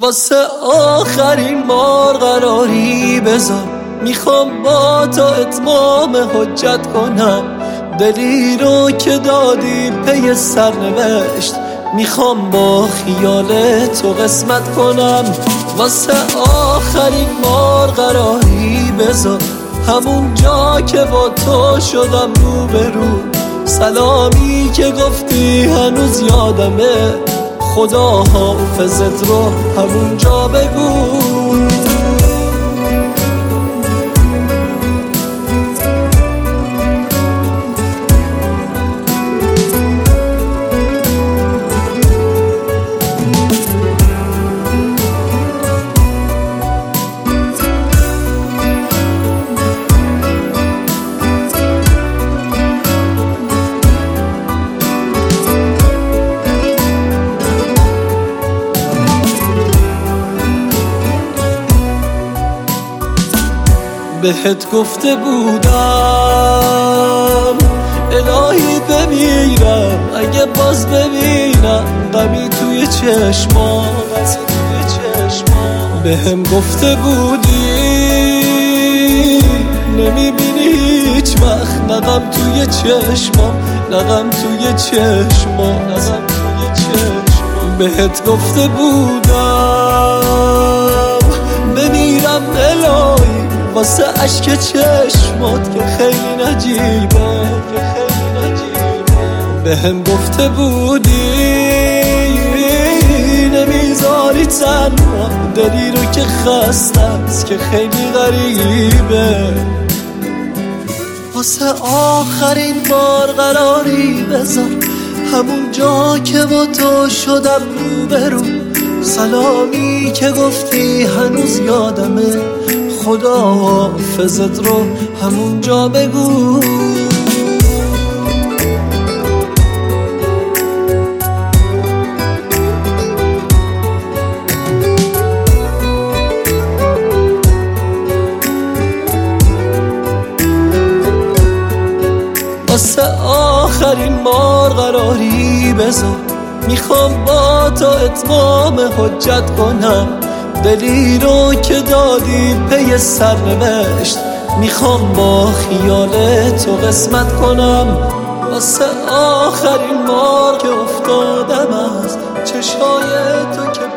واسه آخرین بار قراری بذار. می‌خوام با تو اتمام حجت کنم. دلی رو که دادی پی سرنوشت. می‌خوام با خیال تو قسمت کنم. واسه آخرین بار قراری بذار. همون جا که با تو شدم رو به رو سلامی که گفتی هنوز یادمه. خدا حافظت رو همونجا بگو. بهت گفته بودم. الهی بمیرم اگه باز ببینم. غمی توی چشمات بهم گفته بودی نمی‌بینی هیچ وقت. نقم توی چشمام نقم توی چشمام نقم توی چشمام. بهت گفته بودم. واسه عشق چشمات که خیلی نجیبه به هم گفته بودی نمی‌ذاری تنها. دلی رو که است که خیلی غریبه. واسه آخرین بار قراری بذار. همون جا که با تو شدم رو سلامی که گفتی هنوز یادمه. خدا حافظت رو همونجا بگو. واسه آخرین بار قراری بذار. می‌خوام با تو اتمام حجت کنم. دلی رو که دادی پی سرنوشت می‌خوام با خیال تو قسمت کنم. واسه آخرین بار که افتادم از چشای تو که